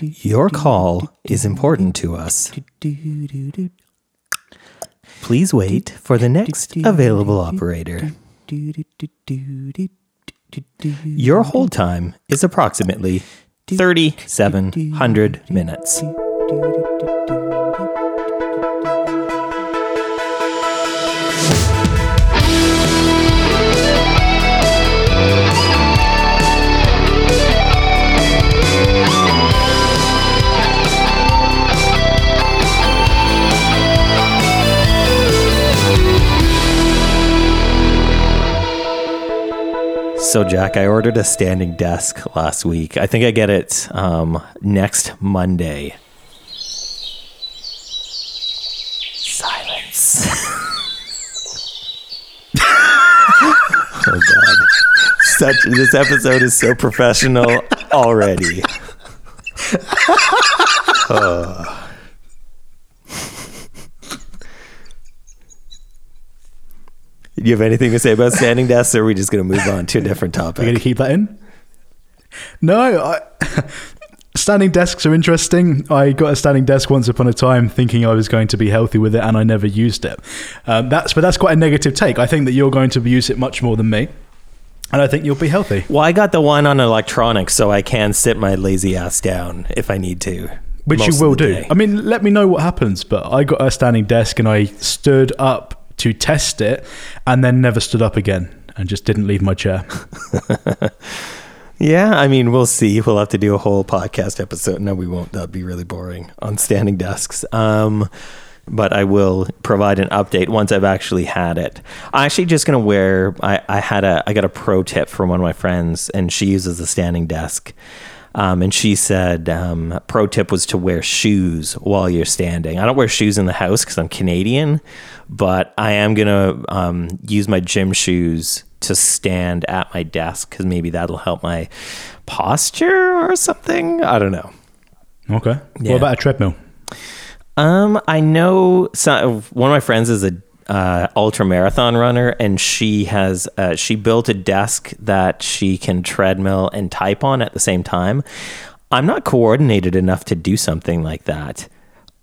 Your call is important to us. Please wait for the next available operator. Your hold time is approximately 3,700 minutes. So, Jack, I ordered a standing desk last week. I think I get it um, next Monday. Silence. oh, God. Such, this episode is so professional already. Oh. Do you have anything to say about standing desks, or are we just going to move on to a different We're you going topic? to keep that in. No, I, standing desks are interesting. I got a standing desk once upon a time, thinking I was going to be healthy with it, and I never used it. Um, that's but that's quite a negative take. I think that you're going to use it much more than me, and I think you'll be healthy. Well, I got the one on electronics, so I can sit my lazy ass down if I need to. Which most you will do. day. I mean, let me know what happens. But I got a standing desk and I stood up to test it, and then never stood up again, and just didn't leave my chair. Yeah, I mean, we'll see. We'll have to do a whole podcast episode. No, we won't. That'd be really boring on standing desks. Um, but I will provide an update once I've actually had it. I'm actually just gonna wear. I, I had a. I got a pro tip from one of my friends, and she uses a standing desk. Um, and she said, um, pro tip was to wear shoes while you're standing. I don't wear shoes in the house because I'm Canadian, but I am gonna um, use my gym shoes to stand at my desk because maybe that'll help my posture or something. I don't know. Okay. Yeah. What about a treadmill? Um, I know some, one of my friends is a uh, ultra marathon runner, and she has uh, she built a desk that she can treadmill and type on at the same time. I'm not coordinated enough to do something like that.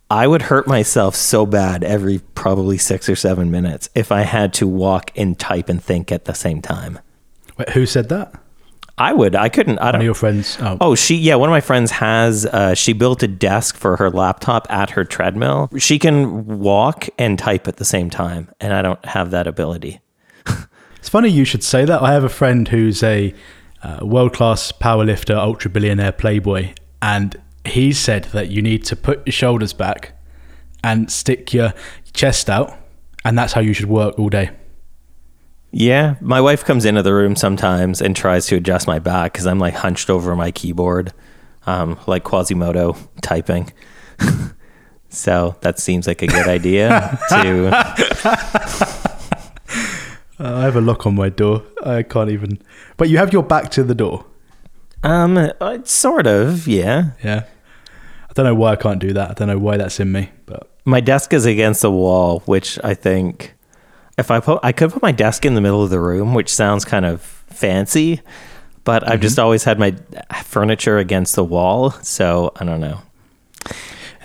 I would hurt myself so bad every probably six or seven minutes if I had to walk and type and think at the same time. Wait, who said that? I would. I couldn't. I One don't. of your friends. Oh, Oh, she yeah, one of my friends has uh, she built a desk for her laptop at her treadmill. She can walk and type at the same time, and I don't have that ability. It's funny you should say that. I have a friend who's a uh, world class powerlifter, ultra billionaire playboy, and he said that you need to put your shoulders back and stick your chest out, and that's how you should work all day. Yeah, my wife comes into the room sometimes and tries to adjust my back because I'm like hunched over my keyboard, um, like Quasimodo typing. so that seems like a good idea to. Uh, I have a lock on my door. I can't even. But you have your back to the door. Um, uh, sort of, yeah. Yeah. I don't know why I can't do that. I don't know why that's in me, but My desk is against the wall, which I think if I put I could put my desk in the middle of the room, which sounds kind of fancy, but I've just mm-hmm. always had my furniture against the wall, so I don't know.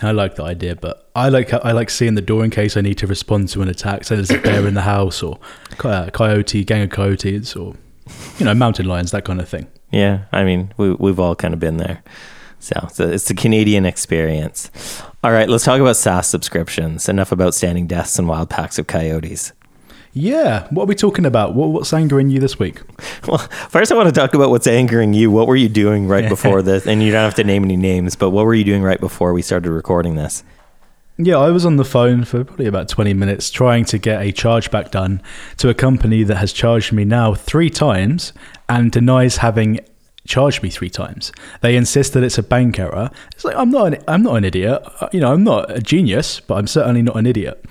I like the idea. But I like I like seeing the door in case I need to respond to an attack. So there's a bear in the house, or a uh, coyote, gang of coyotes, or you know, mountain lions, that kind of thing. Yeah, I mean, we we've all kind of been there. So, so it's the Canadian experience. All right, let's talk about SaaS subscriptions. Enough about standing desks and wild packs of coyotes. Yeah. What are we talking about? What, what's angering you this week? Well, first, I want to talk about what's angering you. What were you doing right before this? And you don't have to name any names, but what were you doing right before we started recording this? Yeah, I was on the phone for probably about 20 minutes trying to get a chargeback done to a company that has charged me now three times and denies having charged me three times. They insist that it's a bank error. It's like I'm not an, I'm not an idiot. Uh, You know, I'm not a genius, but I'm certainly not an idiot.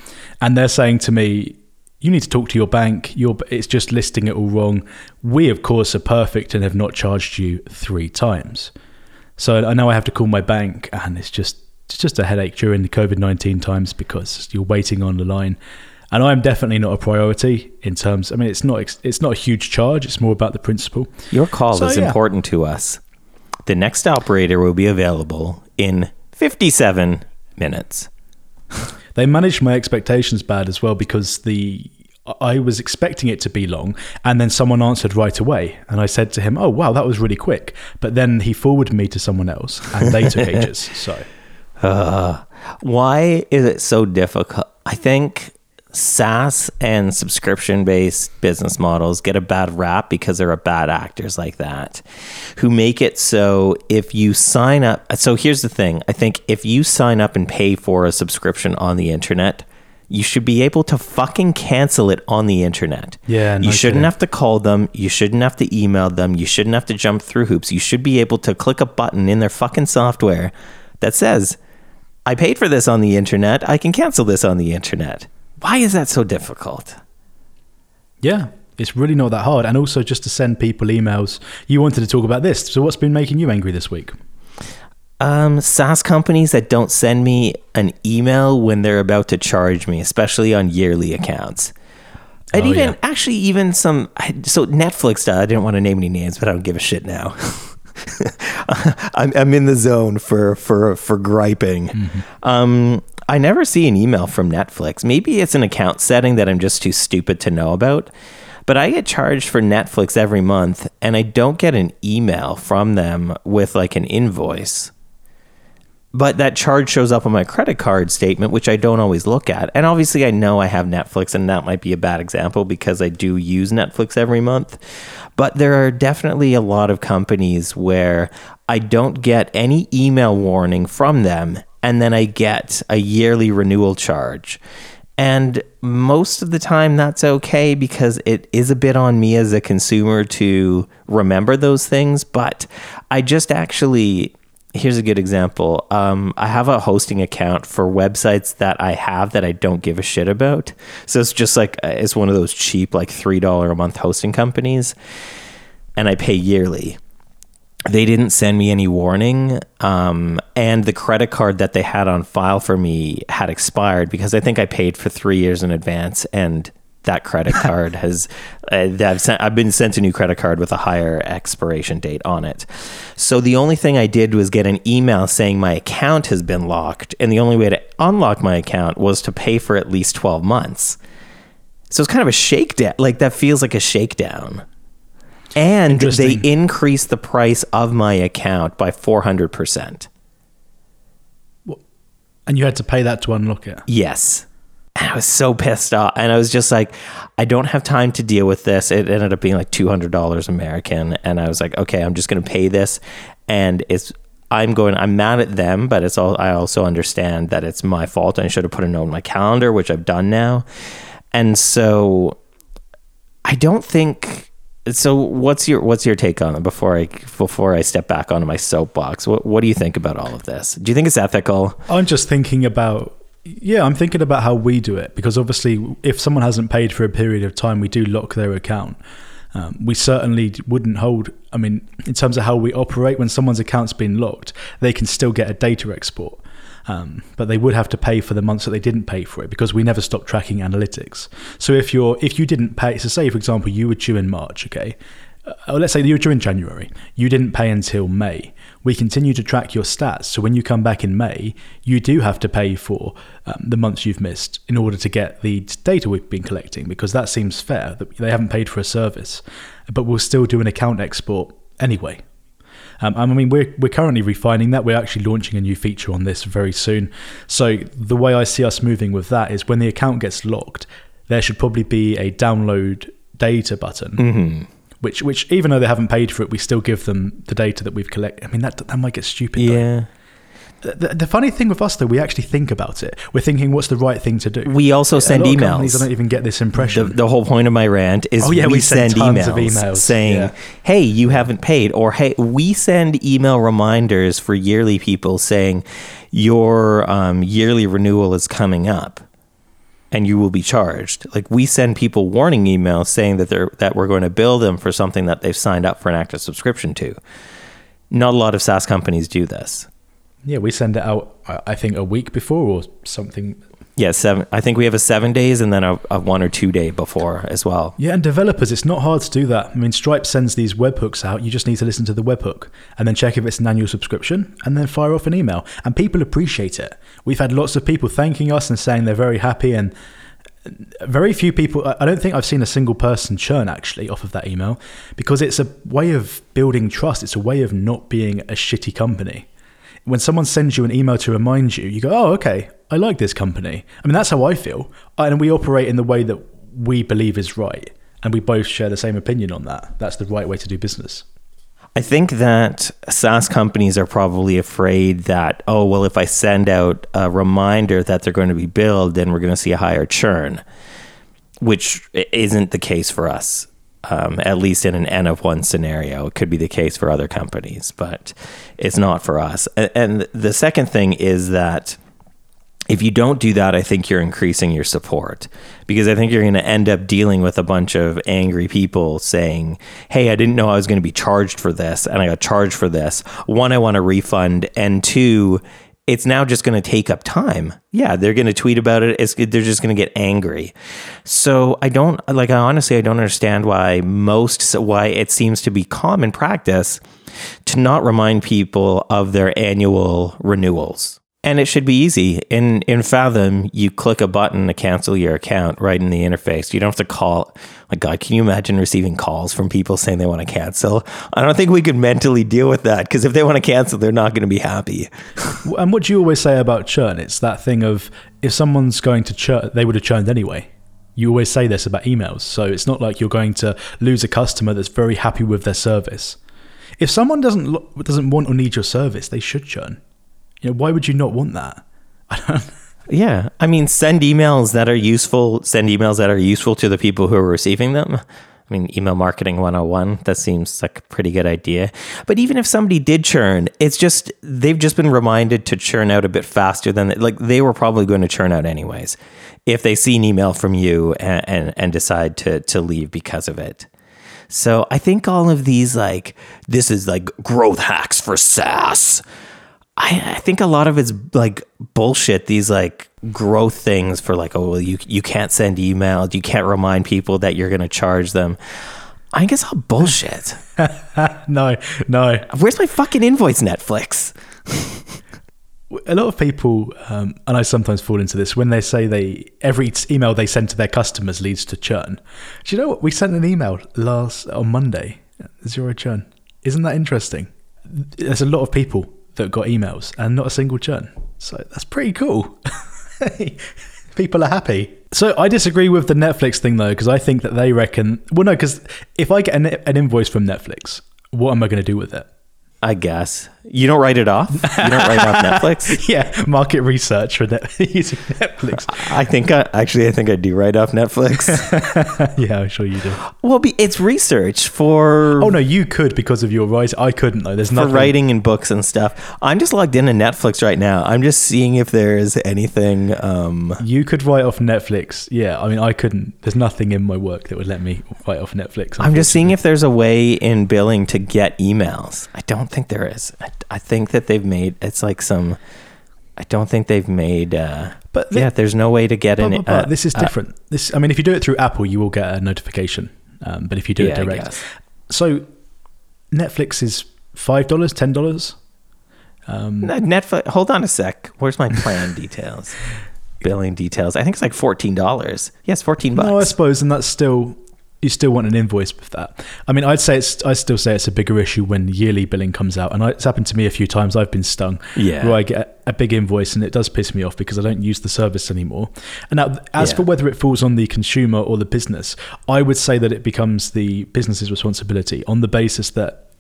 And they're saying to me, you need to talk to your bank. Your it's just listing it all wrong. We of course are perfect and have not charged you three times. So I know I have to call my bank, and it's just it's just a headache during the COVID nineteen times because you're waiting on the line, and I'm definitely not a priority in terms. I mean, it's not it's not a huge charge. It's more about the principle. Your call So, is yeah. important to us. The next operator will be available in 57 minutes. They managed my expectations bad as well because the I was expecting it to be long, and then someone answered right away, and I said to him, "Oh wow, that was really quick." But then he forwarded me to someone else, and they took ages. So Uh, why is it so difficult? I think SaaS and subscription based business models get a bad rap because there are bad actors like that who make it so if you sign up. So here's the thing I think if you sign up and pay for a subscription on the internet, you should be able to fucking cancel it on the internet. Yeah, no you shouldn't kidding. have to call them. You shouldn't have to email them. You shouldn't have to jump through hoops. You should be able to click a button in their fucking software that says, I paid for this on the internet. I can cancel this on the internet. Why is that so difficult? yeah, it's really not that hard. And also just to send people emails. You wanted to talk about this, so what's been making you angry this week? Um, SaaS companies that don't send me an email when they're about to charge me, especially on yearly accounts. And Oh, even yeah. actually even some so Netflix. I didn't want to name any names, but I don't give a shit now. I'm, I'm in the zone for for for griping. Mm-hmm. Um, I never see an email from Netflix. Maybe it's an account setting that I'm just too stupid to know about. But I get charged for Netflix every month, and I don't get an email from them with like an invoice but that charge shows up on my credit card statement, which I don't always look at. And obviously, I know I have Netflix, and that might be a bad example because I do use Netflix every month. But there are definitely a lot of companies where I don't get any email warning from them, and then I get a yearly renewal charge. And most of the time, that's okay because it is a bit on me as a consumer to remember those things. But I just actually here's a good example. Um, I have a hosting account for websites that I have that I don't give a shit about. So it's just like uh, it's one of those cheap, like three dollar a month hosting companies, and I pay yearly. They didn't send me any warning, um, and the credit card that they had on file for me had expired because I think I paid for three years in advance, and that credit card has uh, I've, sent, I've been sent a new credit card with a higher expiration date on it. So the only thing I did was get an email saying my account has been locked, and the only way to unlock my account was to pay for at least twelve months. So it's kind of a shakedown. Like that feels like a shakedown. And they increased the price of my account by 400%. And you had to pay that to unlock it. Yes. And I was so pissed off. And I was just like, I don't have time to deal with this. It ended up being like $200 American. And I was like, okay, I'm just going to pay this. And it's, I'm going, I'm mad at them, but it's all, I also understand that it's my fault. I should have put a note in my calendar, which I've done now. And so I don't think, so what's your, what's your take on it before I, before I step back onto my soapbox? What, what do you think about all of this? Do you think it's ethical? I'm just thinking about yeah, I'm thinking about how we do it because obviously, if someone hasn't paid for a period of time, we do lock their account. Um, we certainly wouldn't hold. I mean, in terms of how we operate, when someone's account's been locked, they can still get a data export, um, but they would have to pay for the months that they didn't pay for it because we never stop tracking analytics. So if you're if you didn't pay, so say for example you were due in March, okay, uh, or let's say you were due in January, you didn't pay until May. We continue to track your stats. So when you come back in May, you do have to pay for um, the months you've missed in order to get the data we've been collecting because that seems fair that they haven't paid for a service, but we'll still do an account export anyway. Um, I mean, we're, we're currently refining that. We're actually launching a new feature on this very soon. So, the way I see us moving with that is when the account gets locked, there should probably be a download data button. Which, which, even though they haven't paid for it, we still give them the data that we've collected. I mean, that that might get stupid. though. Yeah. The, the funny thing with us, though, we actually think about it. We're thinking, what's the right thing to do? We also send lot of companies, emails. I don't even get this The, impression. the whole point of my rant is Oh, yeah, we, we send send, tons emails, of emails. saying, Yeah. "Hey, you haven't paid," or "Hey, we send email reminders for yearly people saying your um, yearly renewal is coming up." And you will be charged. Like we send people warning emails saying that they're that we're going to bill them for something that they've signed up for an active subscription to. Not a lot of SaaS companies do this. yeah, we send it out, I think, a week before or something. Yeah, seven. I think we have a seven days and then a, a one or two day before as well. Yeah, and developers, it's not hard to do that. I mean, Stripe sends these webhooks out. You just need to listen to the webhook and then check if it's an annual subscription and then fire off an email. And people appreciate it. We've had lots of people thanking us and saying they're very happy. And very few people, I don't think I've seen a single person churn actually off of that email because it's a way of building trust. It's a way of not being a shitty company when someone sends you an email to remind you, you go, oh, okay, I like this company. I mean, that's how I feel. And we operate in the way that we believe is right. And we both share the same opinion on that. That's the right way to do business. I think that SaaS companies are probably afraid that, oh, well, if I send out a reminder that they're going to be billed, then we're going to see a higher churn, which isn't the case for us um, at least in an N of one scenario. It could be the case for other companies, but it's not for us. And the second thing is that if you don't do that, I think you're increasing your support because I think you're going to end up dealing with a bunch of angry people saying, Hey, I didn't know I was going to be charged for this and I got charged for this. One, I want a refund. And two, it's now just going to take up time. Yeah, they're going to tweet about it. It's, they're just going to get angry. So I don't like. I honestly, I don't understand why most why it seems to be common practice to not remind people of their annual renewals and it should be easy. In in Fathom, you click a button to cancel your account right in the interface. You don't have to call. My God, can you imagine receiving calls from people saying they want to cancel? I don't think we could mentally deal with that because if they want to cancel, they're not going to be happy. and what do you always say about churn? It's that thing of if someone's going to churn, they would have churned anyway. You always say this about emails, so it's not like you're going to lose a customer that's very happy with their service. If someone doesn't doesn't want or need your service, they should churn. You know, why would you not want that? Yeah, I mean, send emails that are useful. Send emails that are useful to the people who are receiving them. I mean, email marketing 101, that seems like a pretty good idea. But even if somebody did churn, it's just, they've just been reminded to churn out a bit faster than, like, they were probably going to churn out anyways if they see an email from you and, and, and decide to, to leave because of it. So I think all of these, like, this is like growth hacks for SaaS I, I think a lot of it's like bullshit. These like growth things for like, oh well, you you can't send emails, you can't remind people that you're going to charge them. I think it's all bullshit. no, no. Where's my fucking invoice, Netflix? a lot of people, um, and I sometimes fall into this, when they say they every email they send to their customers leads to churn. Do you know what? We sent an email last on Monday, zero churn. Isn't that interesting? There's a lot of people that got emails and not a single churn. So that's pretty cool. People are happy. So I disagree with the Netflix thing though, because I think that they reckon. Well, no, because if I get an, an invoice from Netflix, what am I going to do with it? I guess you don't write it off. You don't write off Netflix. yeah, market research for using Netflix. I think I, actually I think I do write off Netflix. yeah, I'm sure you do. Well, it's research for. Oh no, you could because of your writing. I couldn't though. There's nothing for writing and books and stuff. I'm just logged into Netflix right now. I'm just seeing if there's anything. Um... You could write off Netflix. Yeah, I mean I couldn't. There's nothing in my work that would let me write off Netflix. I'm just seeing if there's a way in billing to get emails. I don't think there is. I, I think that they've made it's like some. I don't think they've made. Uh, but the, yeah, there's no way to get in. But, uh, this is uh, different. this, I mean, if you do it through Apple, you will get a notification. Um, but if you do yeah, it direct, so Netflix is five dollars, ten dollars. Um, Netflix. Hold on a sec. Where's my plan details? Billing details. I think it's like fourteen dollars. Yes, fourteen bucks. No, I suppose, and that's still you still want an invoice with that. I mean, I'd say it's I still say it's a bigger issue when yearly billing comes out, and it's happened to me a few times. I've been stung, yeah, where I get a big invoice and it does piss me off because I don't use the service anymore. And now, as yeah. for whether it falls on the consumer or the business, I would say that it becomes the business's responsibility on the basis that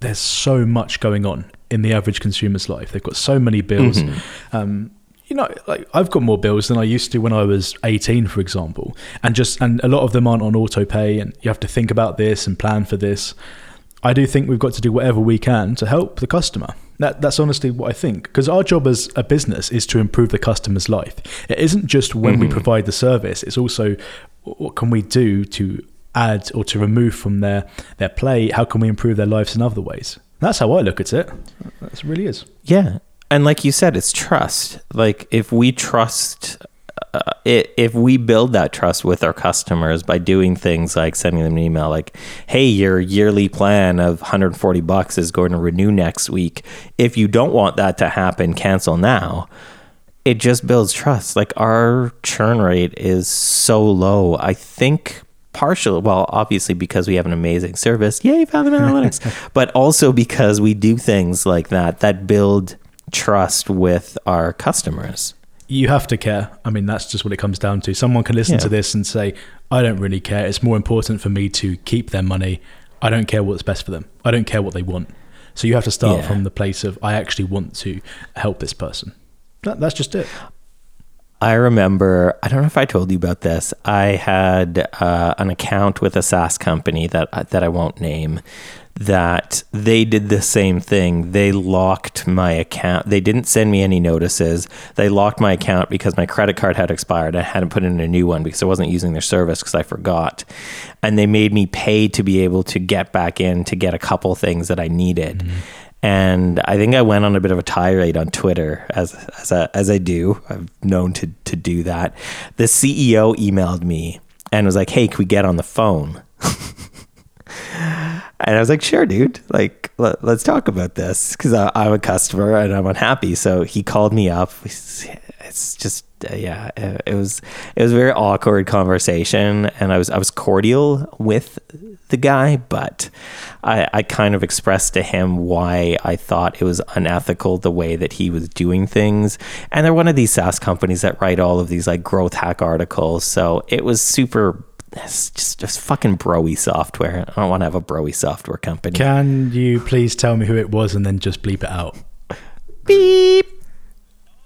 there's so much going on in the average consumer's life. They've got so many bills. Mm-hmm. Um, you know, like I've got more bills than I used to when I was 18, for example, and just and a lot of them aren't on auto pay, and you have to think about this and plan for this. I do think we've got to do whatever we can to help the customer. That, that's honestly what I think. Because our job as a business is to improve the customer's life. It isn't just when mm-hmm. we provide the service, it's also what can we do to add or to remove from their, their play? How can we improve their lives in other ways? That's how I look at it. That really is. Yeah and like you said it's trust like if we trust uh, i if we build that trust with our customers by doing things like sending them an email like, "Hey, your yearly plan of 140 bucks is going to renew next week. If you don't want that to happen, cancel now." It just builds trust. Like our churn rate is so low. I think partially, well, obviously because we have an amazing service. Yay, Fathom Analytics. but also because we do things like that that build trust with our customers. You have to care. I mean, that's just what it comes down to. Someone can listen Yeah. to this and say, I don't really care. It's more important for me to keep their money. I don't care what's best for them. I don't care what they want. So you have to start Yeah. from the place of, I actually want to help this person. That, that's just it. I remember, I don't know if I told you about this. I had uh, an account with a SaaS company that that I won't name. That they did the same thing. They locked my account. They didn't send me any notices. They locked my account because my credit card had expired. I hadn't put in a new one because I wasn't using their service because I forgot. And they made me pay to be able to get back in to get a couple things that I needed. Mm-hmm. And I think I went on a bit of a tirade on Twitter, as as, I as I do. I've known to to do that. The CEO emailed me and was like, "Hey, can we get on the phone?" and I was like, "Sure, dude. Like, let, us talk about this because I'm a customer and I'm unhappy." So he called me up. It's just uh, yeah, uh, it was it was a very awkward conversation, and I was I was cordial with the guy, but I, I kind of expressed to him why I thought it was unethical the way that he was doing things. And they're one of these SaaS companies that write all of these like growth hack articles. So it was super, it's just, just fucking broy software. I don't want to have a broy software company. Can you please tell me who it was and then just bleep it out? Beep.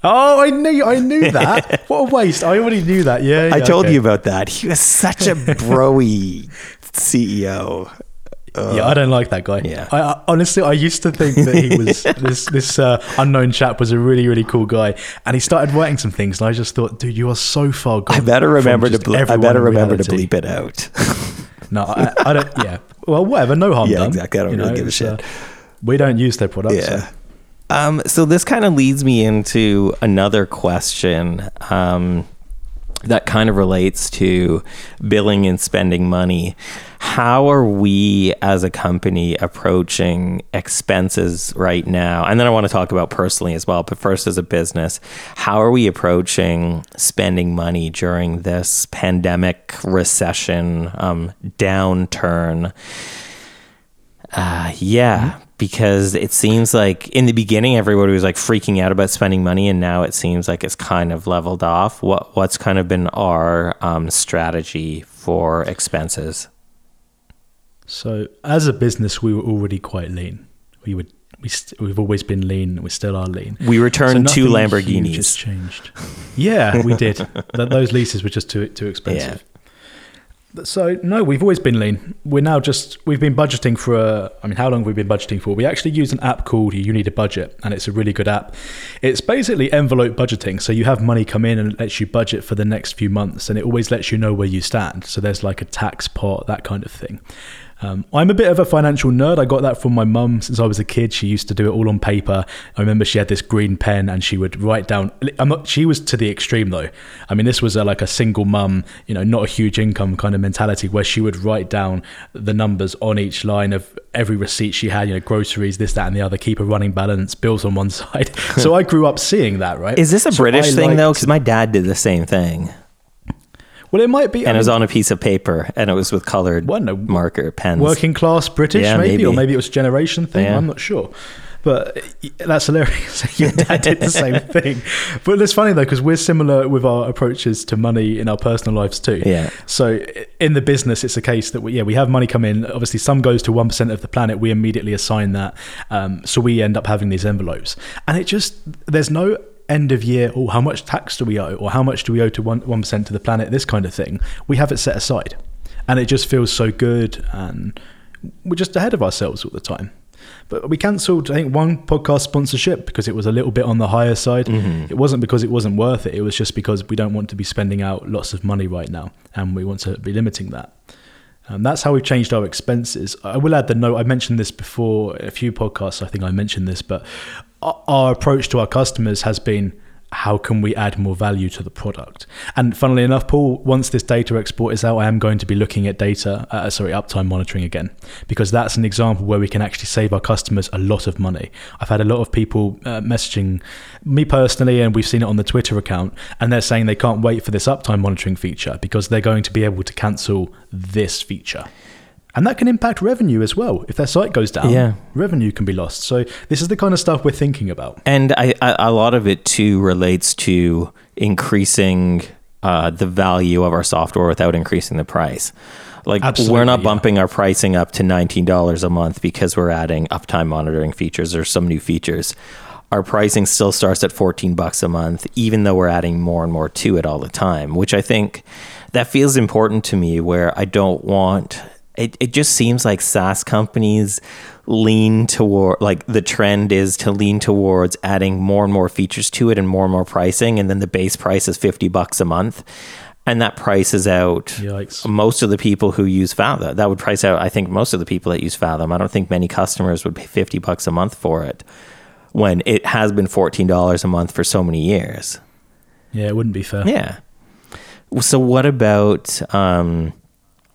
Oh, I knew, I knew that. what a waste! I already knew that. Yeah, I told okay. you about that. He was such a broy CEO. Yeah, I don't like that guy. Yeah. I, I honestly, I used to think that he was this this uh, unknown chap was a really really cool guy, and he started writing some things, and I just thought, dude, you are so far gone. I better remember to ble- I better remember to bleep it out. No, I, I don't. Yeah, well, whatever. No harm Yeah, done. exactly. I don't you really give a shit. we don't use their products. so- Yeah. Um, so this kind of leads me into another question um, that kind of relates to billing and spending money. How are we as a company approaching expenses right now? And then I want to talk about personally as well, but first as a business, how are we approaching spending money during this pandemic recession um, downturn? Uh, yeah, because it seems like in the beginning everybody was like freaking out about spending money, and now it seems like it's kind of leveled off. What what's kind of been our um, strategy for expenses? So as a business, we were already quite lean. We would we st- we've always been lean. We still are lean. We returned So two nothing huge has Lamborghinis. changed. Yeah, we did. Th- those leases were just too too expensive. So no, we've always been lean. We're now just we've been budgeting for a. I mean, how long have we been budgeting for? We actually use an app called You Need a Budget, and it's a really good app. It's basically envelope budgeting. So you have money come in and it lets you budget for the next few months, and it always lets you know where you stand. So there's like a tax pot, that kind of thing. Um, I'm a bit of a financial nerd. I got that from my mum since I was a kid. She used to do it all on paper. I remember she had this green pen and she would write down. I'm not. She was to the extreme though. I mean, this was a, like a single mum, you know, not a huge income kind of mentality where she would write down the numbers on each line of every receipt she had. You know, groceries, this, that, and the other. Keep a running balance, bills on one side. so I grew up seeing that. Right? Is this a So British I thing though? Because my dad did the same thing, Well, it might be. I and it was on a piece of paper, and it was with colored Well, no, marker pens. working class British, Yeah, maybe, or maybe. maybe it was a generation thing. Yeah. I'm not sure. But that's hilarious. Your dad did the same thing. But it's funny though, because we're similar with our approaches to money in our personal lives too. Yeah. So in the business, it's a case that we, yeah, we have money come in. Obviously, some goes to one percent of the planet. We immediately assign that. Um, so we end up having these envelopes, and it just there's no end of year. Oh, how much tax do we owe, or how much do we owe to one one percent to the planet? This kind of thing. We have it set aside, and it just feels so good, and we're just ahead of ourselves all the time. But we cancelled, I think, one podcast sponsorship because it was a little bit on the higher side. It wasn't because it wasn't worth it. It was just because we don't want to be spending out lots of money right now, and we want to be limiting that. Um, that's how we've changed our expenses. I will add the note. I mentioned this before a few podcasts. I think I mentioned this, but our, approach to our customers has been how can we add more value to the product? And funnily enough, Paul, once this data export is out, I am going to be looking at data, uh, sorry, uptime monitoring again, because that's an example where we can actually save our customers a lot of money. I've had a lot of people uh, messaging me personally, and we've seen it on the Twitter account, and they're saying they can't wait for this uptime monitoring feature because they're going to be able to cancel this feature. And that can impact revenue as well. If their site goes down, Yeah. revenue can be lost. So this is the kind of stuff we're thinking about. And I, I, a lot of it too relates to increasing uh, the value of our software without increasing the price. Like Absolutely, we're not yeah. bumping our pricing up to nineteen dollars a month because we're adding uptime monitoring features or some new features. Our pricing still starts at fourteen bucks a month, even though we're adding more and more to it all the time. Which I think that feels important to me. Where I don't want it. It just seems like SaaS companies lean toward like the trend is to lean towards adding more and more features to it and more and more pricing, and then the base price is fifty bucks a month, and that prices out Yikes. most of the people who use Fathom. That would price out, I think, most of the people that use Fathom. I don't think many customers would pay 50 bucks a month for it when it has been $14 a month for so many years. Yeah, it wouldn't be fair. Yeah. So what about um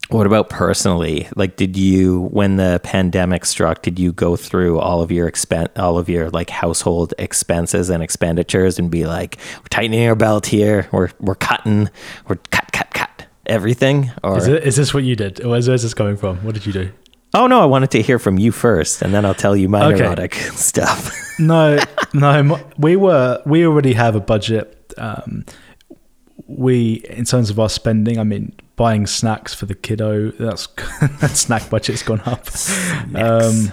what about personally? Like did you when the pandemic struck, did you go through all of your expen all of your like household expenses and expenditures and be like, we're tightening our belt here, we're we're cutting, we're cut cut cut everything or Is, it, is this what you did? Where's, where's this coming from? What did you do? Oh no, I wanted to hear from you first, and then I'll tell you my Okay. neurotic stuff. No, no. We were we already have a budget. Um, we, in terms of our spending, I mean, buying snacks for the kiddo. That's that snack budget's gone up. Um,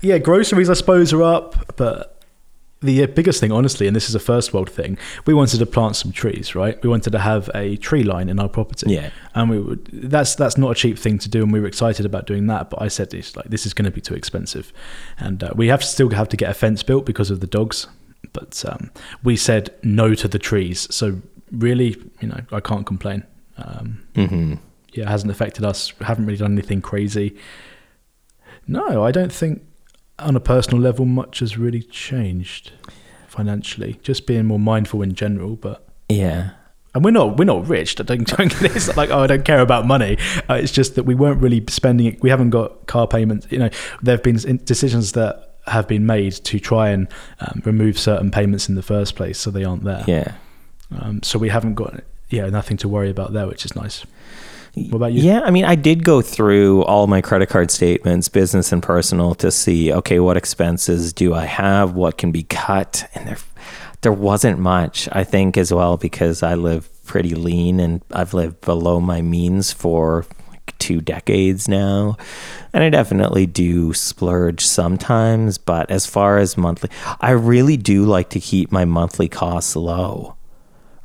yeah, groceries I suppose are up, but the uh, biggest thing, honestly, and this is a first world thing, we wanted to plant some trees. Right, we wanted to have a tree line in our property. Yeah. and we would. That's that's not a cheap thing to do, and we were excited about doing that. But I said this like this is going to be too expensive, and uh, we have to still have to get a fence built because of the dogs. But um, we said no to the trees, so really, you know, I can't complain. Um, hmm yeah, it hasn't affected us. Haven't really done anything crazy. No, I don't think on a personal level much has really changed financially. Just being more mindful in general, but Yeah. and we're not we're not rich. I Don't, don't get it. It's like oh I don't care about money. Uh, it's just that we weren't really spending it. We haven't got car payments. You know, there have been decisions that have been made to try and um, remove certain payments in the first place, so they aren't there. Yeah. Um, so we haven't got yeah nothing to worry about there, which is nice. What about you? Yeah, I mean, I did go through all my credit card statements, business and personal, to see okay, what expenses do I have, what can be cut, and there, there wasn't much. I think as well because I live pretty lean and I've lived below my means for like two decades now, and I definitely do splurge sometimes. But as far as monthly, I really do like to keep my monthly costs low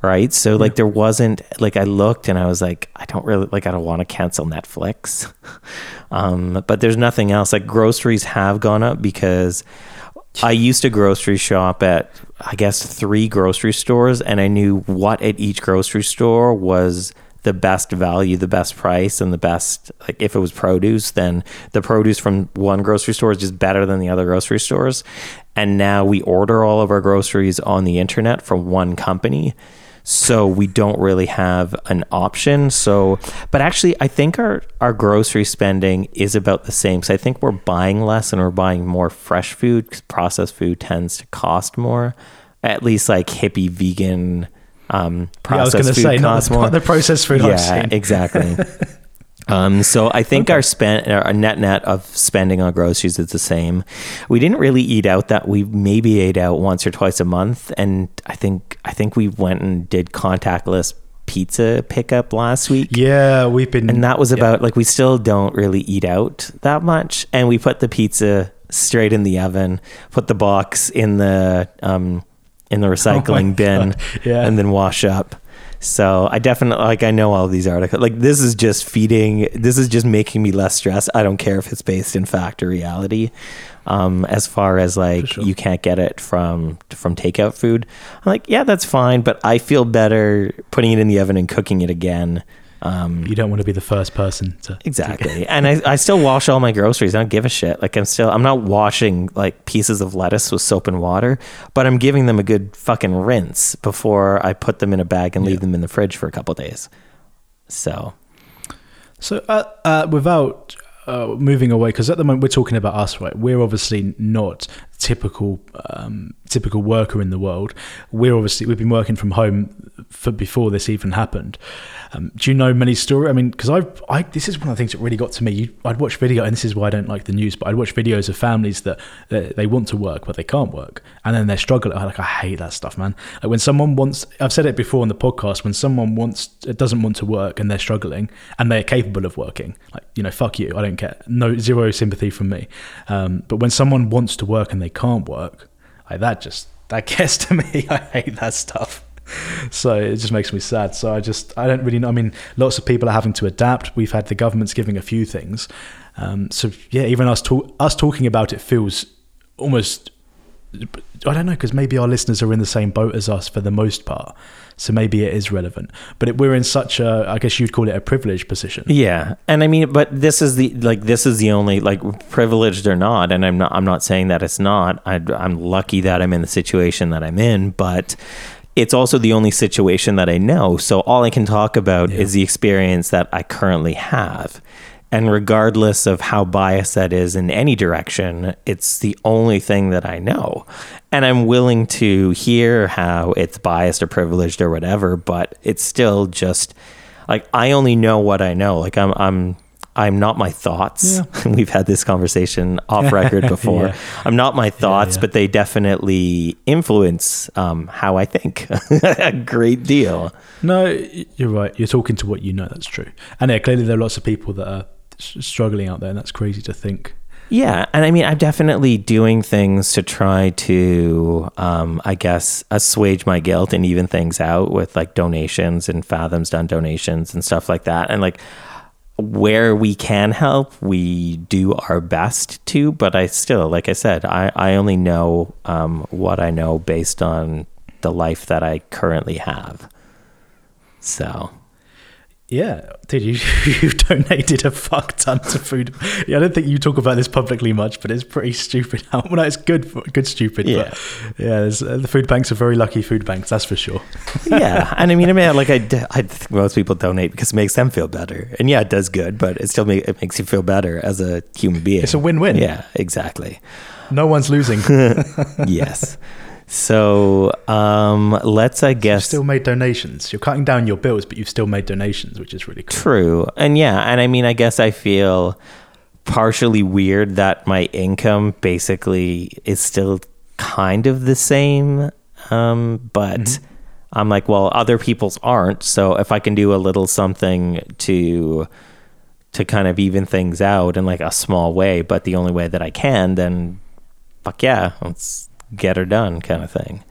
right? So like there wasn't like I looked and I was like I don't really like I don't want to cancel Netflix. um but there's nothing else like groceries have gone up because I used to grocery shop at I guess 3 grocery stores and I knew what at each grocery store was the best value, the best price, and the best. Like if it was produce, then the produce from one grocery store is just better than the other grocery stores. And now we order all of our groceries on the internet from one company. So we don't really have an option. So, but actually, I think our, our grocery spending is about the same. So I think we're buying less and we're buying more fresh food because processed food tends to cost more. At least like hippie vegan um, Yeah, I was processed going to food say not the, more the processed food yeah, exactly. um, so I think our spend, our net net of spending on groceries is the same. We didn't really eat out that we maybe ate out once or twice a month, and I think I think we went and did contactless pizza pickup last week. Yeah, we've been. And that was yeah. about like we still don't really eat out that much, and we put the pizza straight in the oven, put the box in the um, in the recycling bin, Oh God, yeah. and then wash up. So I definitely like I know all these articles. Like this is just feeding. This is just making me less stressed. I don't care if it's based in fact or reality. Um, as far as like sure. you can't get it from from takeout food, I'm like yeah that's fine, but I feel better putting it in the oven and cooking it again Um, You don't want to be the first person to Exactly. and I, I still wash all my groceries. I don't give a shit. Like I'm still I'm not washing like pieces of lettuce with soap and water, but I'm giving them a good fucking rinse before I put them in a bag and leave Yeah. them in the fridge for a couple days. So So, uh, uh, without uh, moving away, because at the moment we're talking about us, right? We're obviously not typical um, typical worker in the world. We're obviously we've been working from home for before this even happened. Um, do you know many stories? I mean, because I, I this is one of the things that really got to me. You, I'd watch video, and this is why I don't like the news. But I'd watch videos of families that that they want to work but they can't work, and then they're struggling. I like I hate that stuff, man. Like when someone wants, I've said it before on the podcast. When someone wants doesn't want to work and they're struggling and they're capable of working, like you know, fuck you. I don't care. No zero sympathy from me. Um, but when someone wants to work and they can't work, like that just that gets to me. I hate that stuff. So it just makes me sad. So I just I don't really know. I mean, lots of people are having to adapt. We've had the government's giving a few things. Um, so yeah, even us us talking about it feels almost I don't know because maybe our listeners are in the same boat as us for the most part, so maybe it is relevant. But it, we're in such a, I guess you'd call it a privileged position. Yeah, and I mean, but this is the like this is the only like privileged or not, and I'm not I'm not saying that it's not. I, I'm lucky that I'm in the situation that I'm in, but it's also the only situation that I know. So all I can talk about Yeah. is the experience that I currently have. And regardless of how biased that is in any direction, it's the only thing that I know. And I'm willing to hear how it's biased or privileged or whatever, but it's still just like I only know what I know. Like I'm I'm I'm not my thoughts. We've had this conversation off record before. Yeah. I'm not my thoughts, yeah. but they definitely influence um, how I think a great deal. No, you're right. You're talking to what you know. That's true. And yeah, clearly there are lots of people that are struggling out there, and that's crazy to think. Yeah, and I mean, I'm definitely doing things to try to, um, I guess, assuage my guilt and even things out with like donations and Fathom's done donations and stuff like that. And like where we can help, we do our best to. But I still, like I said, I, I only know um, what I know based on the life that I currently have. So. Yeah, dude, you you donated a fuck ton to food. Yeah, I don't think you talk about this publicly much, but it's pretty stupid. Well, no, it's good, good stupid. Yeah. But yeah, uh, the food banks are very lucky food banks. That's for sure. yeah, and I mean, I mean, like I, think most people donate because it makes them feel better, and yeah, it does good, but it still make, it makes you feel better as a human being. It's a win-win. Yeah, exactly. No one's losing. yes. So um, let's, I guess You've still made donations. You're cutting down your bills, but you've still made donations, which is really cool. True. And yeah, and I mean, I guess I feel partially weird that my income basically is still kind of the same. Um, but I'm like, well, other people's aren't. So if I can do a little something to to kind of even things out in like a small way, but the only way that I can, then fuck yeah, let's get her done kind of thing.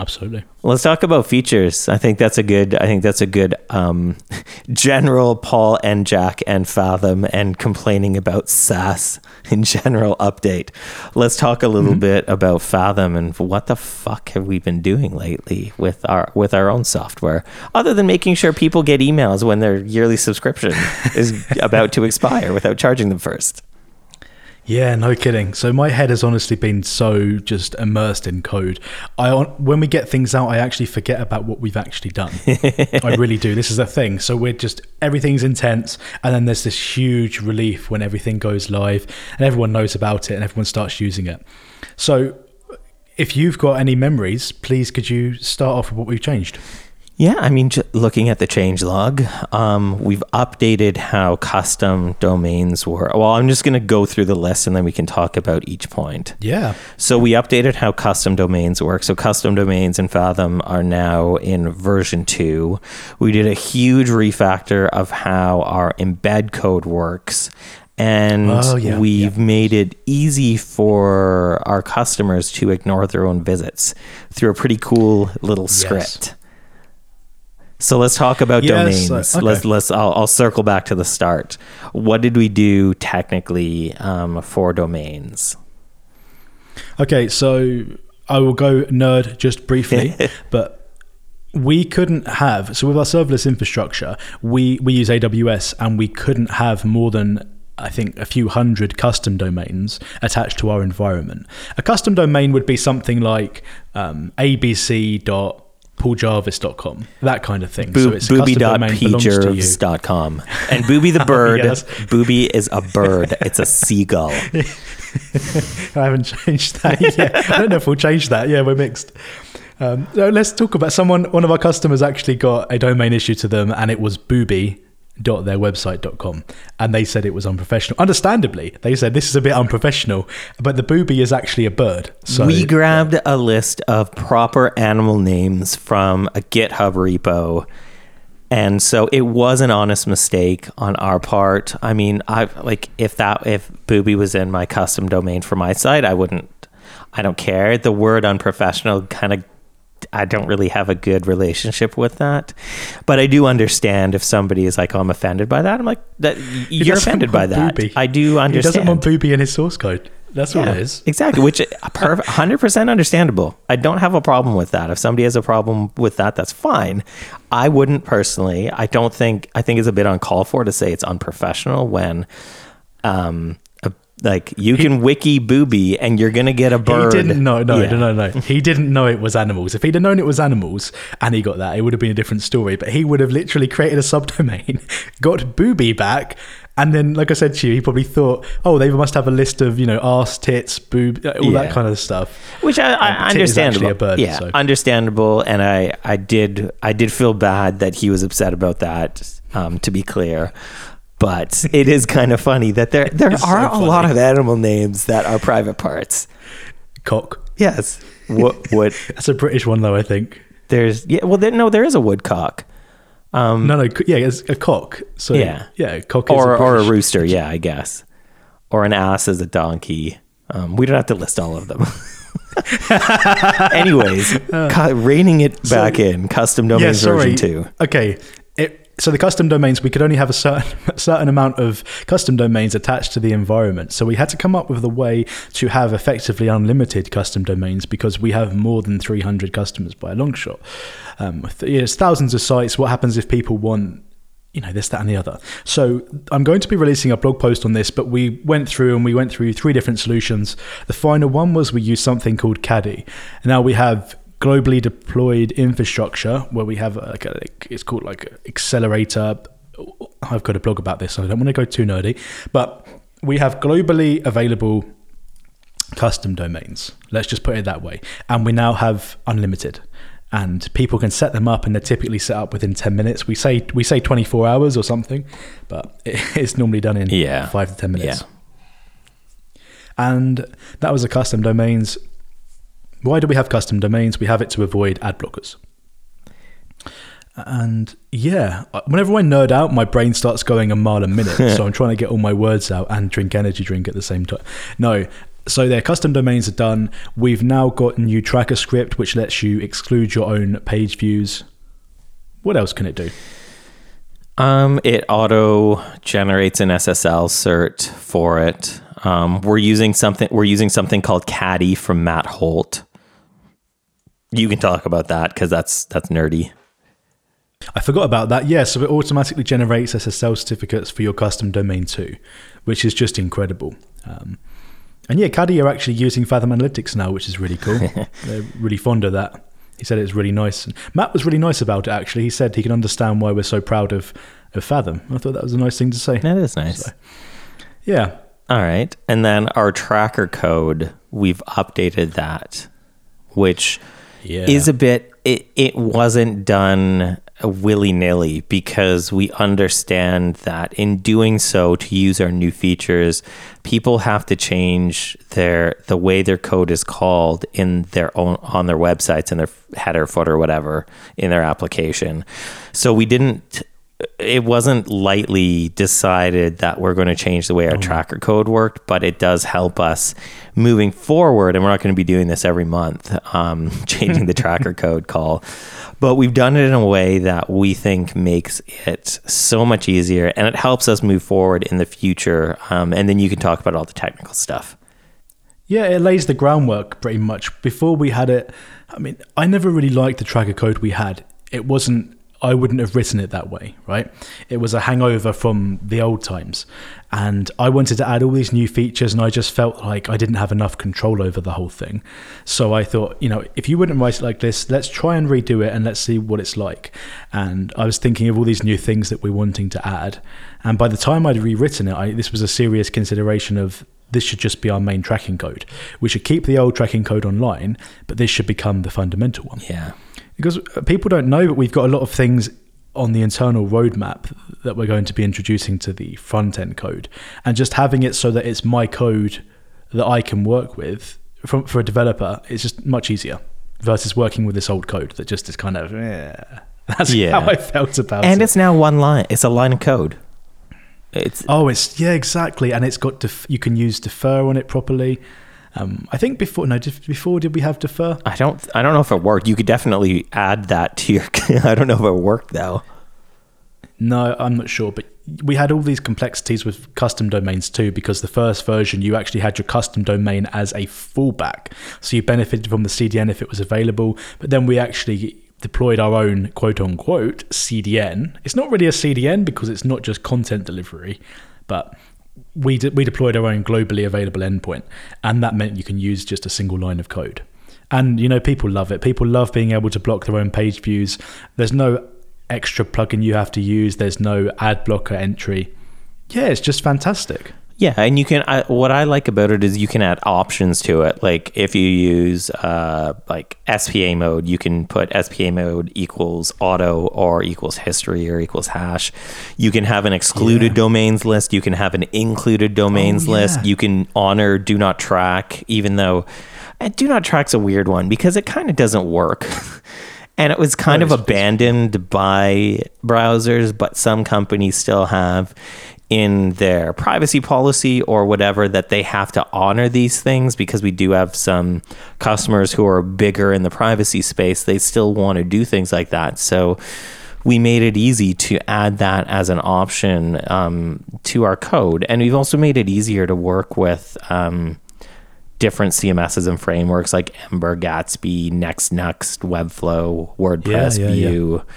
Absolutely. Let's talk about features. I think that's a good. I think that's a good um, general Paul and Jack and Fathom and complaining about SaaS in general update. Let's talk a little bit about Fathom and what the fuck have we been doing lately with our with our own software, other than making sure people get emails when their yearly subscription is about to expire without charging them first. Yeah, no kidding. So my head has honestly been so just immersed in code. I when we get things out, I actually forget about what we've actually done. I really do. This is a thing. So we're just everything's intense, and then there's this huge relief when everything goes live and everyone knows about it and everyone starts using it. So if you've got any memories, please could you start off with what we've changed? Yeah, I mean, looking at the change log, um, we've updated how custom domains were. Well, I'm just going to go through the list and then we can talk about each point. Yeah. So we updated how custom domains work. So custom domains in Fathom are now in version two. We did a huge refactor of how our embed code works. And Oh, yeah, we've made it easy for our customers to ignore their own visits through a pretty cool little script. So let's talk about Yes, domains. uh, okay. Let's let's I'll, I'll circle back to the start. What did we do technically um, for domains? Okay, so I will go nerd just briefly, but we couldn't have so with our serverless infrastructure we we use aws and we couldn't have more than I think a few hundred custom domains attached to our environment. A custom domain would be something like um, abc.pauljarvis.com, that kind of thing. Bo- so it's a custom domain belongs to you. booby.pjrvs.com. And Booby the bird, Yes. Booby is a bird. It's a seagull. I haven't changed that yet. I don't know if we'll change that. Yeah, we're mixed. Um, so let's talk about someone. One of our customers actually got a domain issue to them, and it was booby.theirwebsite.com. And they said it was unprofessional. Understandably, they said this is a bit unprofessional, but the booby is actually a bird. So we grabbed a list of proper animal names from a GitHub repo. And so it was an honest mistake on our part. I mean, I like if that if Booby was in my custom domain for my site, I wouldn't I don't care. The word unprofessional kind of I don't really have a good relationship with that. But I do understand if somebody is like, oh, I'm offended by that. I'm like, that you're offended by that. I do understand. he doesn't want booby in his source code. That's what it is. Exactly, which perfect, hundred percent understandable. I don't have a problem with that. If somebody has a problem with that, that's fine. I wouldn't personally. I don't think. I think it's a bit uncalled for to say it's unprofessional when, um, like you can wiki booby and you're gonna get a bird. He didn't know. No, Yeah. no, no, no. He didn't know it was animals. If he'd have known it was animals and he got that, it would have been a different story. But he would have literally created a subdomain, got booby back, and then, like I said to you, he probably thought, oh, they must have a list of you know arse, tits, boob, all Yeah. that kind of stuff. Which I, I understandable. bird, yeah, so. understandable. And I, I did, I did feel bad that he was upset about that. Um, to be clear, but it is kind of funny that there there It's so are a lot of animal names that are private parts. Cock. Yes. What? What? That's a British one, though. I think. There's yeah. Well, there, no, there is a woodcock. Um, No, no, yeah, it's a cock. So Yeah. yeah, cock is or a or a rooster. Yeah, I guess. Or an ass is a donkey. Um, we don't have to list all of them. Anyways, cu- reining it back in, custom domains version two. Okay. It, so the custom domains, we could only have a certain certain amount of custom domains attached to the environment. So we had to come up with a way to have effectively unlimited custom domains because we have more than 300 customers by a long shot. Um, th- it's thousands of sites. What happens if people want you know this that and the other so i'm going to be releasing a blog post on this but we went through and we went through three different solutions the final one was we used something called caddy now we have globally deployed infrastructure where we have like a, it's called like accelerator i've got a blog about this so i don't want to go too nerdy but we have globally available custom domains. Let's just put it that way. And we now have unlimited. And people can set them up and they're typically set up within 10 minutes. We say we say 24 hours or something, but it's normally done in Yeah. 5 to 10 minutes. Yeah. And that was the custom domains. Why do we have custom domains? We have it to avoid ad blockers. And yeah, whenever I nerd out, my brain starts going a mile a minute. so I'm trying to get all my words out and drink energy drink at the same time. No, so their custom domains are done. We've now got a new tracker script which lets you exclude your own page views. What else can it do? Um, it auto generates an SSL cert for it. Um, we're using something. We're using something called Caddy from Matt Holt. You can talk about that because that's that's nerdy. I forgot about that. Yeah, so it automatically generates SSL certificates for your custom domain too, which is just incredible. Um, and yeah, Caddy are actually using Fathom Analytics now, which is really cool. They're really fond of that. He said it's really nice. And Matt was really nice about it, actually. He said he can understand why we're so proud of, of Fathom. I thought that was a nice thing to say. That is nice. So- Yeah. All right, and then our tracker code, we've updated that, which Yeah. is a bit. It it wasn't done willy nilly because we understand that in doing so to use our new features, people have to change their the way their code is called in their own on their websites and their header, footer, whatever in their application. So we didn't. It wasn't lightly decided that we're going to change the way our tracker code worked, but it does help us moving forward. And we're not going to be doing this every month, um, changing the tracker code call. But we've done it in a way that we think makes it so much easier and it helps us move forward in the future. Um, and then you can talk about all the technical stuff. Yeah, it lays the groundwork pretty much. Before we had it, I mean, I never really liked the tracker code we had. it wasn't I wouldn't have written it that way, right? It was a hangover from the old times. And I wanted to add all these new features, and I just felt like I didn't have enough control over the whole thing. So I thought, you know, if you wouldn't write it like this, let's try and redo it and let's see what it's like. And I was thinking of all these new things that we're wanting to add. And by the time I'd rewritten it, I, this was a serious consideration of this should just be our main tracking code. We should keep the old tracking code online, but this should become the fundamental one. Yeah. Because uh, people don't know, but we've got a lot of things on the internal roadmap that we're going to be introducing to the front end code. And just having it so that it's my code that I can work with from, for a developer is just much easier versus working with this old code that just is kind of, yeah. That's Yeah. how I felt about And it. And it's now one line. It's a line of code. It's Oh, it's yeah, exactly, and it's got def- you can use defer on it properly. Um, I think before no, before did we have defer? I don't I don't know if it worked. You could definitely add that to your I don't know if it worked though. No, I'm not sure, but we had all these complexities with custom domains too, because the first version you actually had your custom domain as a fallback, so you benefited from the CDN if it was available. But then we actually deployed our own quote unquote CDN. It's not really a CDN because it's not just content delivery, but we de- we deployed our own globally available endpoint, and that meant you can use just a single line of code. And you know, people love it. People love being able to block their own page views. There's no extra plugin you have to use. There's no ad blocker entry. Yeah, it's just fantastic. Yeah, and you can. I, what I like about it is you can add options to it. Like if you use uh, like SPA mode, you can put SPA mode equals auto or equals history or equals hash. You can have an excluded Yeah. domains list. You can have an included domains Oh, list. You can honor do not track, even though uh, do not track's a weird one because it kind of doesn't work. and it was kind No, of abandoned by browsers, but some companies still have in their privacy policy or whatever that they have to honor these things because we do have some customers who are bigger in the privacy space. They still want to do things like that. So we made it easy to add that as an option um, to our code. And we've also made it easier to work with. Um, different CMSs and frameworks like Ember, Gatsby, Next, Next, Webflow, WordPress, Yeah, yeah. Vue. Yeah.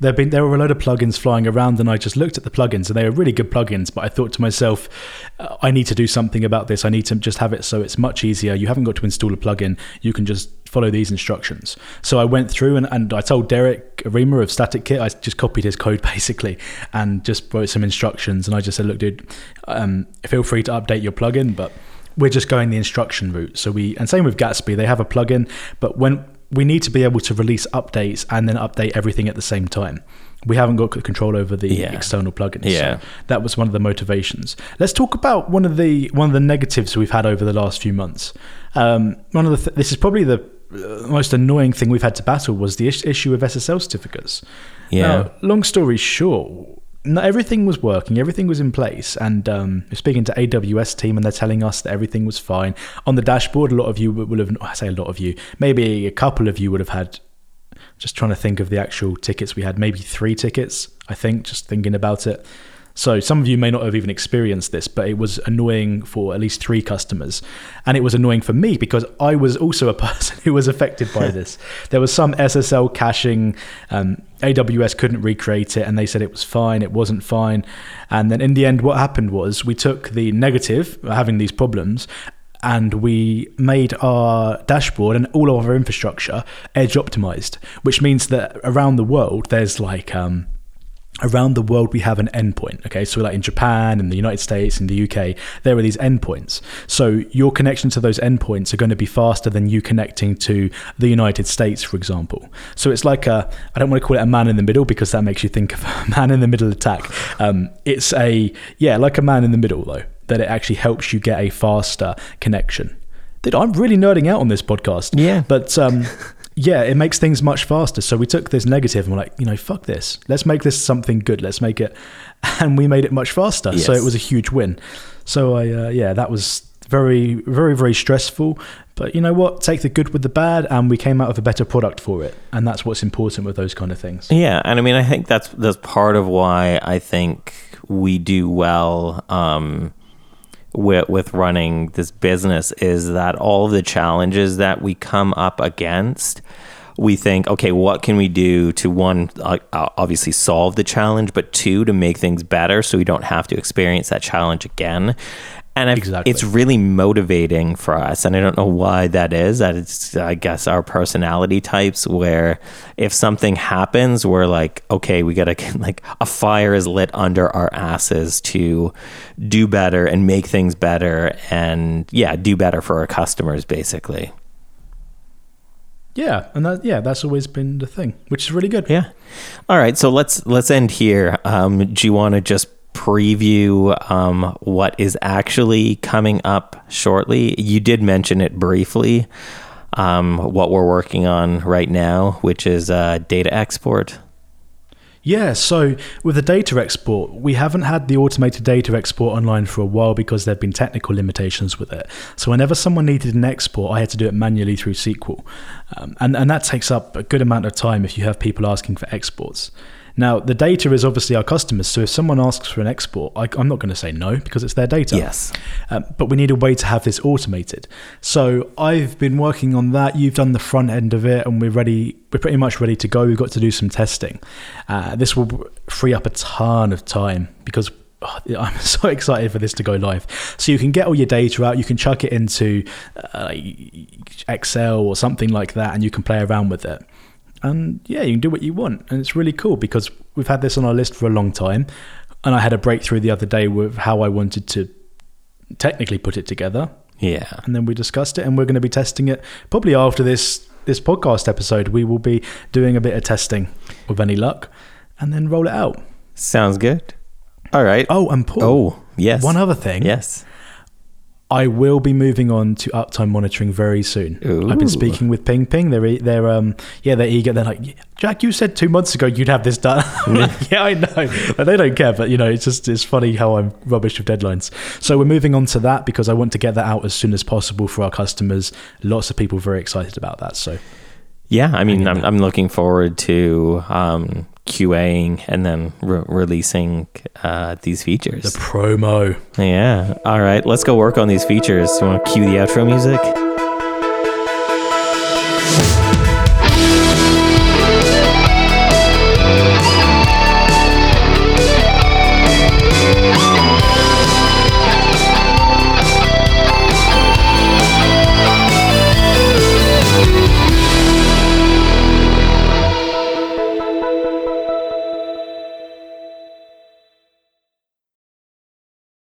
There've been there were a load of plugins flying around, and I just looked at the plugins, and they were really good plugins. But I thought to myself, I need to do something about this. I need to just have it so it's much easier. You haven't got to install a plugin; you can just follow these instructions. So I went through and, and I told Derrick Reimer of StaticKit, I just copied his code basically and just wrote some instructions. And I just said, look, dude, um, feel free to update your plugin, but we're just going the instruction route. So we and same with Gatsby, they have a plugin, but when we need to be able to release updates and then update everything at the same time. We haven't got control over the Yeah. external plugins. Yeah. So that was one of the motivations. Let's talk about one of the one of the negatives we've had over the last few months. Um, one of the th- this is probably the uh, most annoying thing we've had to battle was the is- issue of SSL certificates. Yeah. Now, long story short, no, everything was working, everything was in place, and um, speaking to AWS team, and they're telling us that everything was fine on the dashboard. A lot of you will have, I say a lot of you, maybe a couple of you would have had. Just trying to think of the actual tickets we had, maybe three tickets. I think just thinking about it. So some of you may not have even experienced this, but it was annoying for at least three customers. And it was annoying for me because I was also a person who was affected by this. There was some SSL caching. Um, AWS couldn't recreate it and they said it was fine, it wasn't fine. And then in the end, what happened was we took the negative, having these problems, and we made our dashboard and all of our infrastructure edge optimized, which means that around the world, there's like, um, around the world we have an endpoint okay? So like in japan in the united states in the uk there are these endpoints. So your connection to those endpoints are going to be faster than you connecting to the united states for example. So it's like a i don't want to call it a man in the middle because that makes you think of a man in the middle attack. Um, it's a yeah like a man in the middle though that it actually helps you get a faster connection. Dude, i'm really nerding out on this podcast. Yeah. but um, yeah, it makes things much faster. So we took this negative and we're like, you know, fuck this. Let's make this something good. Let's make it, and we made it much faster. So it was a huge win. So I, uh, yeah, that was very, very, very stressful. But you know what? Take the good with the bad, and we came out with a better product for it. And that's what's important with those kind of things. Yeah, and I mean, I think that's that's part of why I think we do well um, with with running this business is that all the challenges that we come up against we think, okay, what can we do to one, uh, obviously solve the challenge, but two, to make things better so we don't have to experience that challenge again. And Exactly. it's really motivating for us. And I don't know why that is. That it's, I guess, our personality types where if something happens, we're like, okay, we got to, like, a fire is lit under our asses to do better and make things better and, yeah, do better for our customers, basically. Yeah, and that yeah, that's always been the thing, which is really good. Yeah. All right. So let's let's end here. Um, do you want to just preview um, what is actually coming up shortly? You did mention it briefly. Um, what we're working on right now, which is uh, data export. Yeah, so with the data export, we haven't had the automated data export online for a while because there have been technical limitations with it. So whenever someone needed an export, I had to do it manually through SQL. Um, and, and that takes up a good amount of time if you have people asking for exports. Now, the data is obviously our customers, so if someone asks for an export, I, I'm not going to say no because it's their data. Yes. Um, but we need a way to have this automated. So I've been working on that. You've done the front end of it, and we're ready. We're pretty much ready to go. We've got to do some testing. Uh, this will free up a ton of time because oh, I'm so excited for this to go live. So you can get all your data out. You can chuck it into uh, Excel or something like that, and you can play around with it. And yeah, you can do what you want, and it's really cool because we've had this on our list for a long time. And I had a breakthrough the other day with how I wanted to technically put it together Yeah. and then we discussed it and we're going to be testing it probably after this this podcast episode we will be doing a bit of testing with any luck and then roll it out Sounds good. All right. oh and paul Oh, yes. one other thing Yes. I will be moving on to uptime monitoring very soon. Ooh. i've been speaking with PingPing. They're they're um yeah they're eager. They're like jack you said two months ago you'd have this done. Like, yeah. I know. But they don't care but you know it's just it's funny how i'm rubbish with deadlines. So we're moving on to that because i want to get that out as soon as possible for our customers. Lots of people very excited about that so. Yeah. I mean, I'm, I'm looking forward to um, QAing and then re- releasing uh, these features. the promo yeah. All right. Let's go work on these features. You want to cue the outro music?